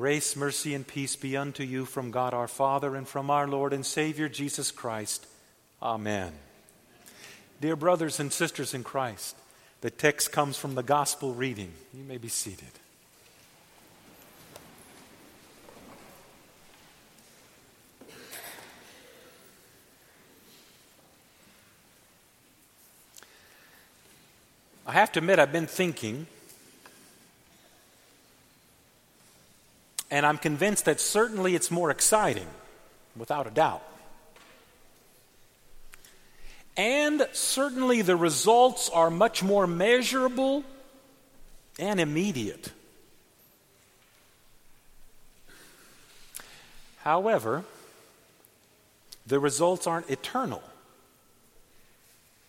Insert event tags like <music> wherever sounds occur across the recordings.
Grace, mercy, and peace be unto you from God our Father and from our Lord and Savior Jesus Christ. Amen. Dear brothers and sisters in Christ, the text comes from the gospel reading. You may be seated. I have to admit, I've been thinking And I'm convinced that certainly it's more exciting, without a doubt. And certainly the results are much more measurable and immediate. However, the results aren't eternal,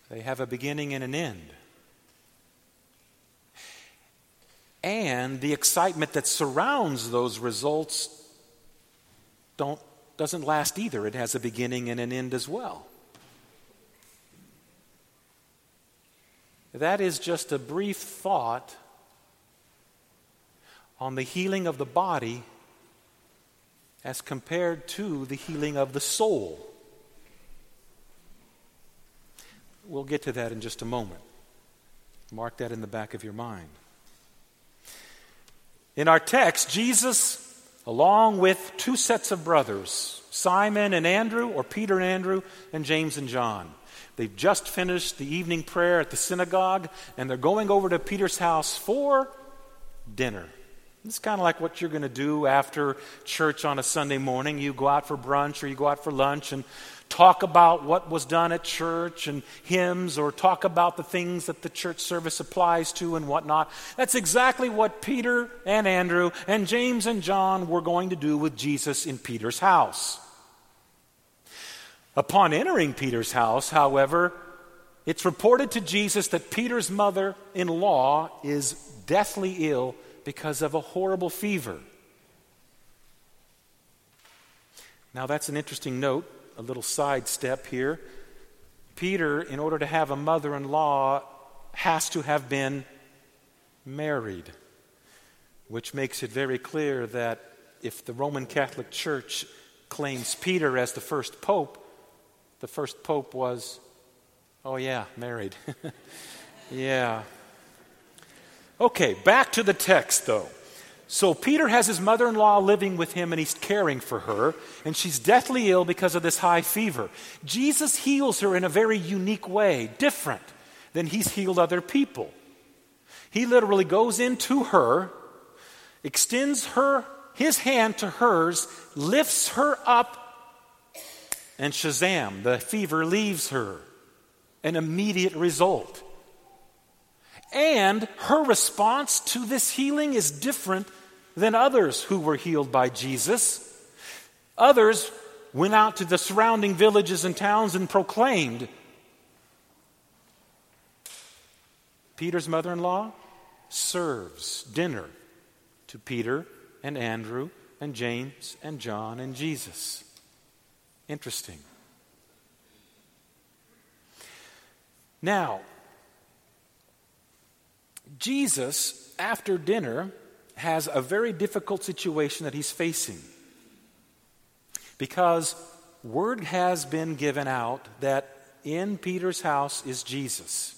they have a beginning and an end. And the excitement that surrounds those results don't, doesn't last either. It has a beginning and an end as well. That is just a brief thought on the healing of the body as compared to the healing of the soul. We'll get to that in just a moment. Mark that in the back of your mind. In our text, Jesus, along with two sets of brothers, Simon and Andrew, or Peter and Andrew, and James and John, they've just finished the evening prayer at the synagogue, and they're going over to Peter's house for dinner. It's kind of like what you're going to do after church on a Sunday morning. You go out for brunch or you go out for lunch, and talk about what was done at church and hymns or talk about the things that the church service applies to and whatnot. That's exactly what Peter and Andrew and James and John were going to do with Jesus in Peter's house. Upon entering Peter's house, however, it's reported to Jesus that Peter's mother in law is deathly ill because of a horrible fever. Now, that's an interesting note a little sidestep here. Peter, in order to have a mother in law, has to have been married, which makes it very clear that if the Roman Catholic Church claims Peter as the first pope, the first pope was, oh, yeah, married. <laughs> yeah. Okay, back to the text, though. So Peter has his mother in law living with him and he's caring for her, and she's deathly ill because of this high fever. Jesus heals her in a very unique way, different than he's healed other people. He literally goes into her, extends her his hand to hers, lifts her up, and shazam, the fever leaves her. An immediate result. And her response to this healing is different than others who were healed by Jesus. Others went out to the surrounding villages and towns and proclaimed. Peter's mother in law serves dinner to Peter and Andrew and James and John and Jesus. Interesting. Now, Jesus, after dinner, has a very difficult situation that he's facing because word has been given out that in Peter's house is Jesus.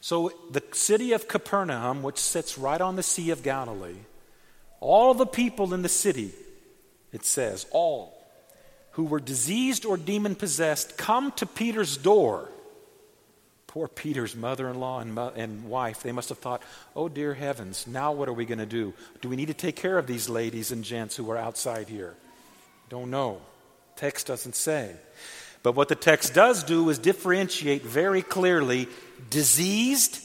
So the city of Capernaum, which sits right on the Sea of Galilee, all the people in the city, it says, all who were diseased or demon possessed come to Peter's door Poor Peter's mother in law and, and wife, they must have thought, oh, dear heavens, now what are we going to do? Do we need to take care of these ladies and gents who are outside here? Don't know. Text doesn't say. But what the text does do is differentiate very clearly diseased,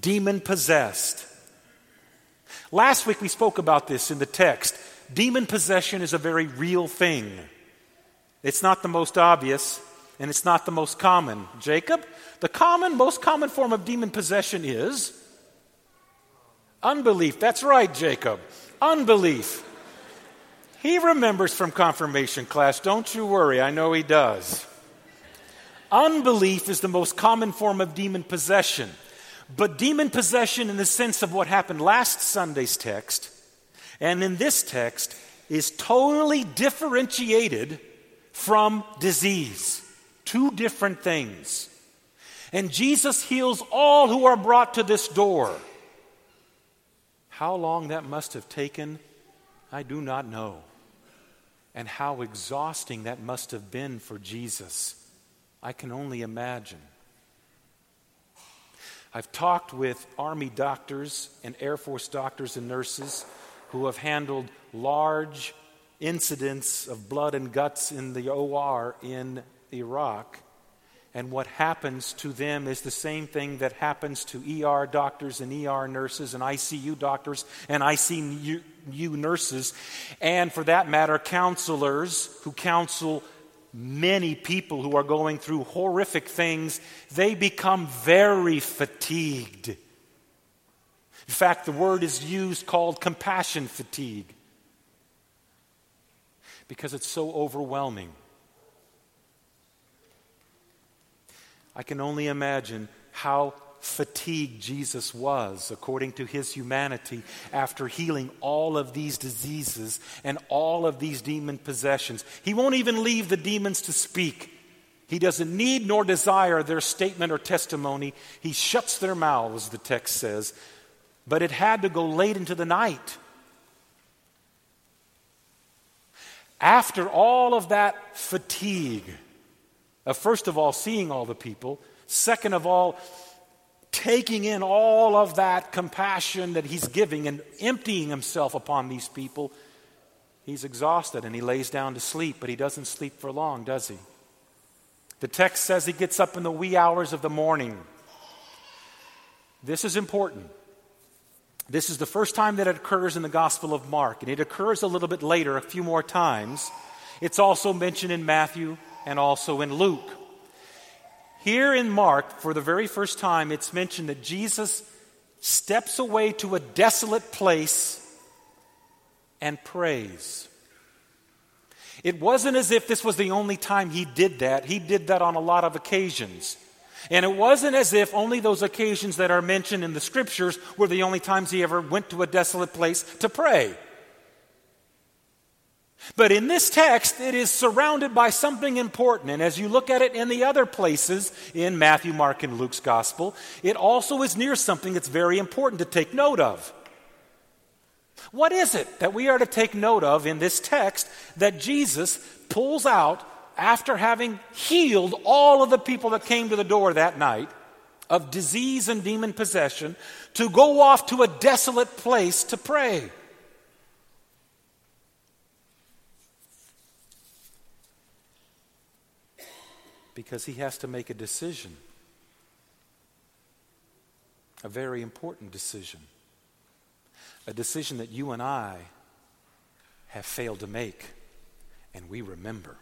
demon possessed. Last week we spoke about this in the text. Demon possession is a very real thing. It's not the most obvious, and it's not the most common. Jacob, the common, most common form of demon possession is unbelief. That's right, Jacob. Unbelief. He remembers from confirmation class. Don't you worry, I know he does. Unbelief is the most common form of demon possession. But demon possession, in the sense of what happened last Sunday's text, and in this text is totally differentiated from disease. Two different things. And Jesus heals all who are brought to this door. How long that must have taken, I do not know. And how exhausting that must have been for Jesus, I can only imagine. I've talked with Army doctors and Air Force doctors and nurses who have handled large incidents of blood and guts in the OR in Iraq. And what happens to them is the same thing that happens to ER doctors and ER nurses and ICU doctors and ICU nurses, and for that matter, counselors who counsel many people who are going through horrific things. They become very fatigued. In fact, the word is used called compassion fatigue because it's so overwhelming. I can only imagine how fatigued Jesus was according to his humanity after healing all of these diseases and all of these demon possessions. He won't even leave the demons to speak. He doesn't need nor desire their statement or testimony. He shuts their mouths, the text says. But it had to go late into the night. After all of that fatigue, of first of all seeing all the people, second of all, taking in all of that compassion that he's giving and emptying himself upon these people, he's exhausted and he lays down to sleep, but he doesn't sleep for long, does he? The text says he gets up in the wee hours of the morning. This is important. This is the first time that it occurs in the Gospel of Mark, and it occurs a little bit later, a few more times. It's also mentioned in Matthew and also in Luke. Here in Mark, for the very first time, it's mentioned that Jesus steps away to a desolate place and prays. It wasn't as if this was the only time he did that. He did that on a lot of occasions. And it wasn't as if only those occasions that are mentioned in the scriptures were the only times he ever went to a desolate place to pray. But in this text, it is surrounded by something important. And as you look at it in the other places in Matthew, Mark, and Luke's gospel, it also is near something that's very important to take note of. What is it that we are to take note of in this text that Jesus pulls out after having healed all of the people that came to the door that night of disease and demon possession to go off to a desolate place to pray. Because he has to make a decision, a very important decision, a decision that you and I have failed to make, and we remember.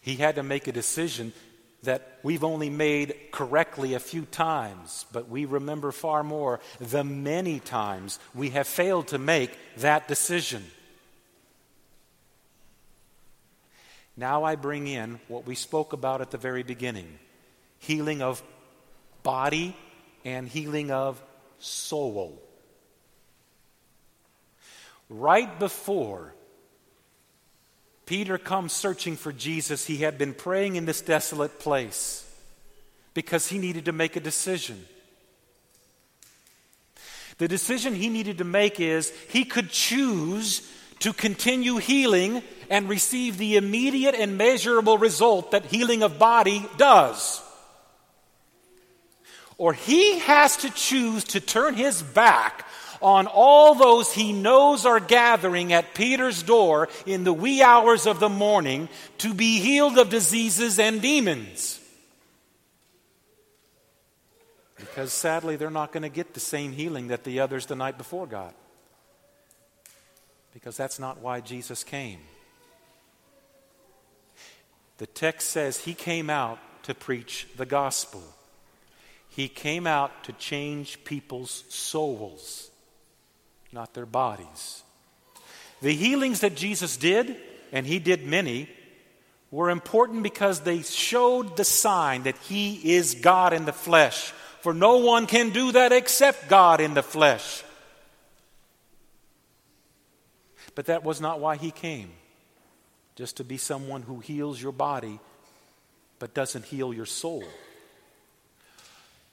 He had to make a decision that we've only made correctly a few times, but we remember far more the many times we have failed to make that decision. Now I bring in what we spoke about at the very beginning healing of body and healing of soul. Right before Peter comes searching for Jesus. He had been praying in this desolate place because he needed to make a decision. The decision he needed to make is he could choose to continue healing and receive the immediate and measurable result that healing of body does. Or he has to choose to turn his back on all those he knows are gathering at Peter's door in the wee hours of the morning to be healed of diseases and demons. Because sadly, they're not going to get the same healing that the others the night before got. Because that's not why Jesus came. The text says he came out to preach the gospel. He came out to change people's souls not their bodies. The healings that Jesus did, and he did many, were important because they showed the sign that he is God in the flesh. For no one can do that except God in the flesh. But that was not why he came, just to be someone who heals your body but doesn't heal your soul.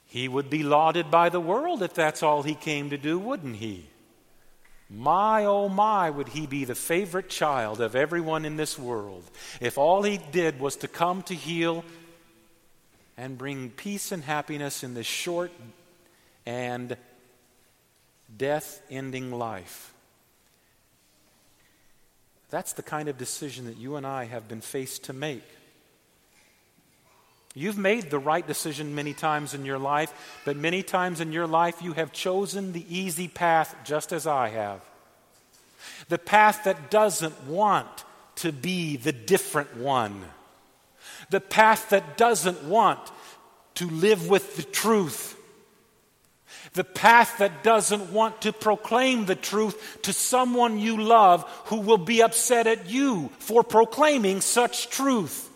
He would be lauded by the world if that's all he came to do, wouldn't he? My, oh my, would he be the favorite child of everyone in this world if all he did was to come to heal and bring peace and happiness in this short and death ending life. That's the kind of decision that you and I have been faced to make. You've made the right decision many times in your life, but many times in your life you have chosen the easy path just as I have. The path that doesn't want to be the different one. The path that doesn't want to live with the truth. The path that doesn't want to proclaim the truth to someone you love who will be upset at you for proclaiming such truth.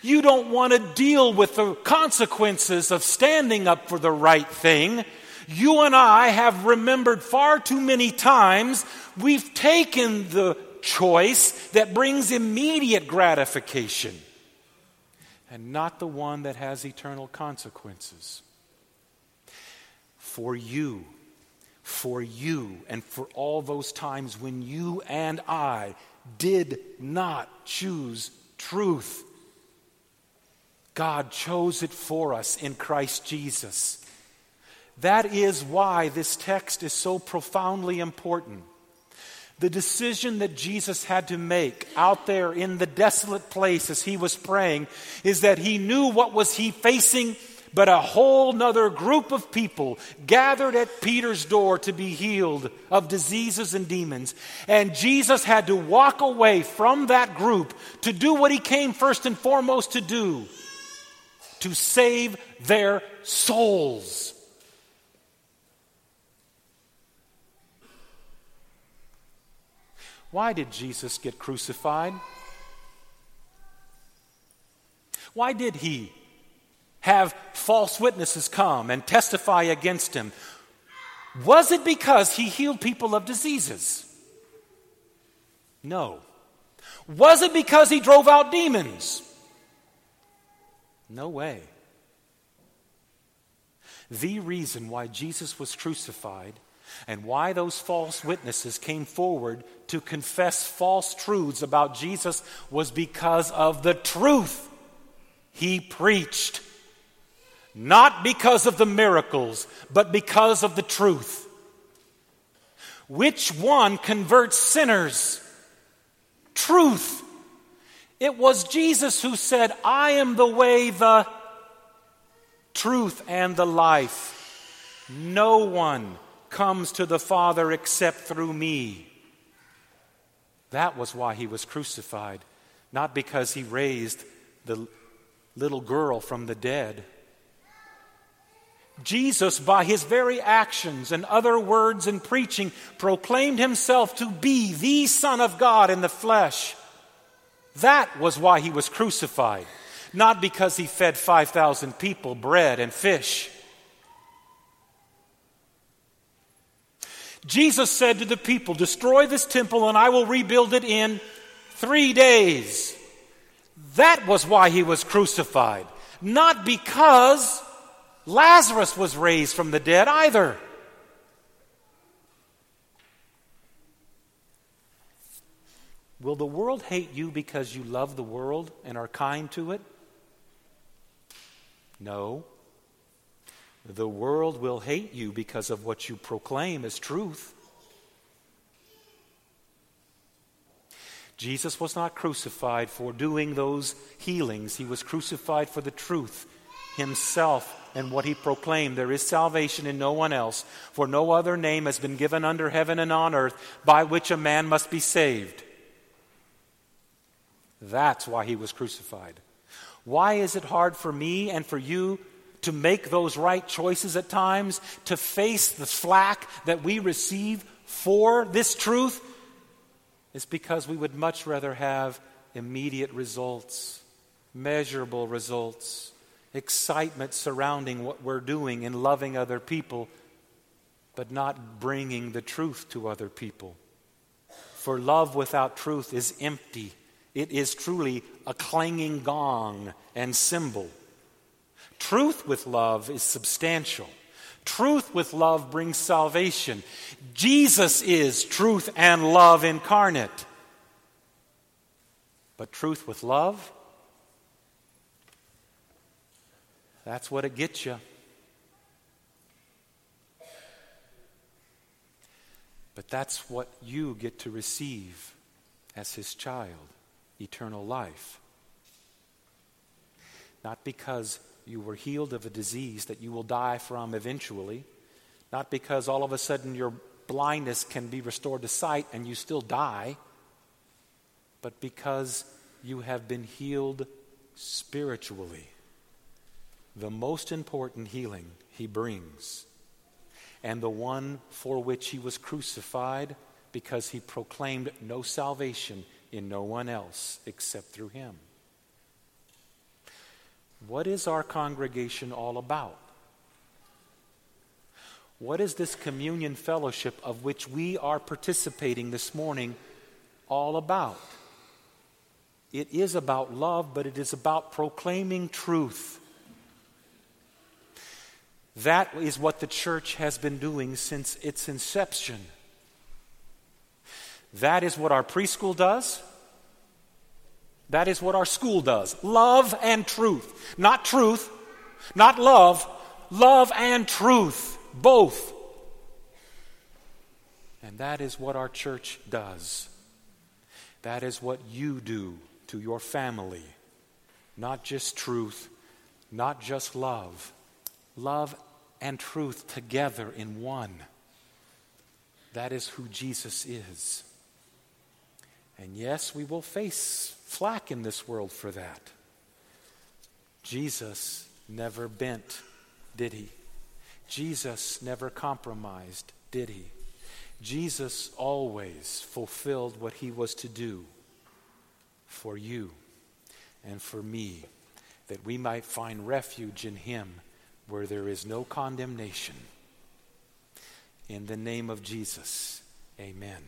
You don't want to deal with the consequences of standing up for the right thing. You and I have remembered far too many times we've taken the choice that brings immediate gratification and not the one that has eternal consequences. For you, for you, and for all those times when you and I did not choose truth God chose it for us in Christ Jesus. That is why this text is so profoundly important. The decision that Jesus had to make out there in the desolate place as he was praying is that he knew what was he facing but a whole nother group of people gathered at Peter's door to be healed of diseases and demons. And Jesus had to walk away from that group to do what he came first and foremost to do to save their souls. Why did Jesus get crucified? Why did he have false witnesses come and testify against him? Was it because he healed people of diseases? No. Was it because he drove out demons? No way. The reason why Jesus was crucified and why those false witnesses came forward to confess false truths about Jesus was because of the truth he preached. Not because of the miracles, but because of the truth. Which one converts sinners? Truth. It was Jesus who said, I am the way, the truth, and the life. No one comes to the Father except through me. That was why he was crucified, not because he raised the little girl from the dead. Jesus, by his very actions and other words and preaching, proclaimed himself to be the Son of God in the flesh. That was why he was crucified, not because he fed 5,000 people bread and fish. Jesus said to the people, Destroy this temple and I will rebuild it in three days. That was why he was crucified, not because Lazarus was raised from the dead either. Will the world hate you because you love the world and are kind to it? No. The world will hate you because of what you proclaim as truth. Jesus was not crucified for doing those healings, he was crucified for the truth himself and what he proclaimed. There is salvation in no one else, for no other name has been given under heaven and on earth by which a man must be saved. That's why he was crucified. Why is it hard for me and for you to make those right choices at times, to face the slack that we receive for this truth? It's because we would much rather have immediate results, measurable results, excitement surrounding what we're doing in loving other people, but not bringing the truth to other people. For love without truth is empty. It is truly a clanging gong and cymbal. Truth with love is substantial. Truth with love brings salvation. Jesus is truth and love incarnate. But truth with love, that's what it gets you. But that's what you get to receive as his child eternal life. Not because you were healed of a disease that you will die from eventually, not because all of a sudden your blindness can be restored to sight and you still die, but because you have been healed spiritually. The most important healing he brings, and the one for which he was crucified because he proclaimed no salvation in no one else except through him. What is our congregation all about? What is this communion fellowship of which we are participating this morning all about? It is about love, but it is about proclaiming truth. That is what the church has been doing since its inception. That is what our preschool does. That is what our school does. Love and truth. Not truth, not love, love and truth. Both. And that is what our church does. That is what you do to your family. Not just truth, not just love. Love and truth together in one. That is who Jesus is. And yes, we will face flack in this world for that. Jesus never bent, did he? Jesus never compromised, did he? Jesus always fulfilled what he was to do for you and for me, that we might find refuge in him where there is no condemnation. In the name of Jesus, amen.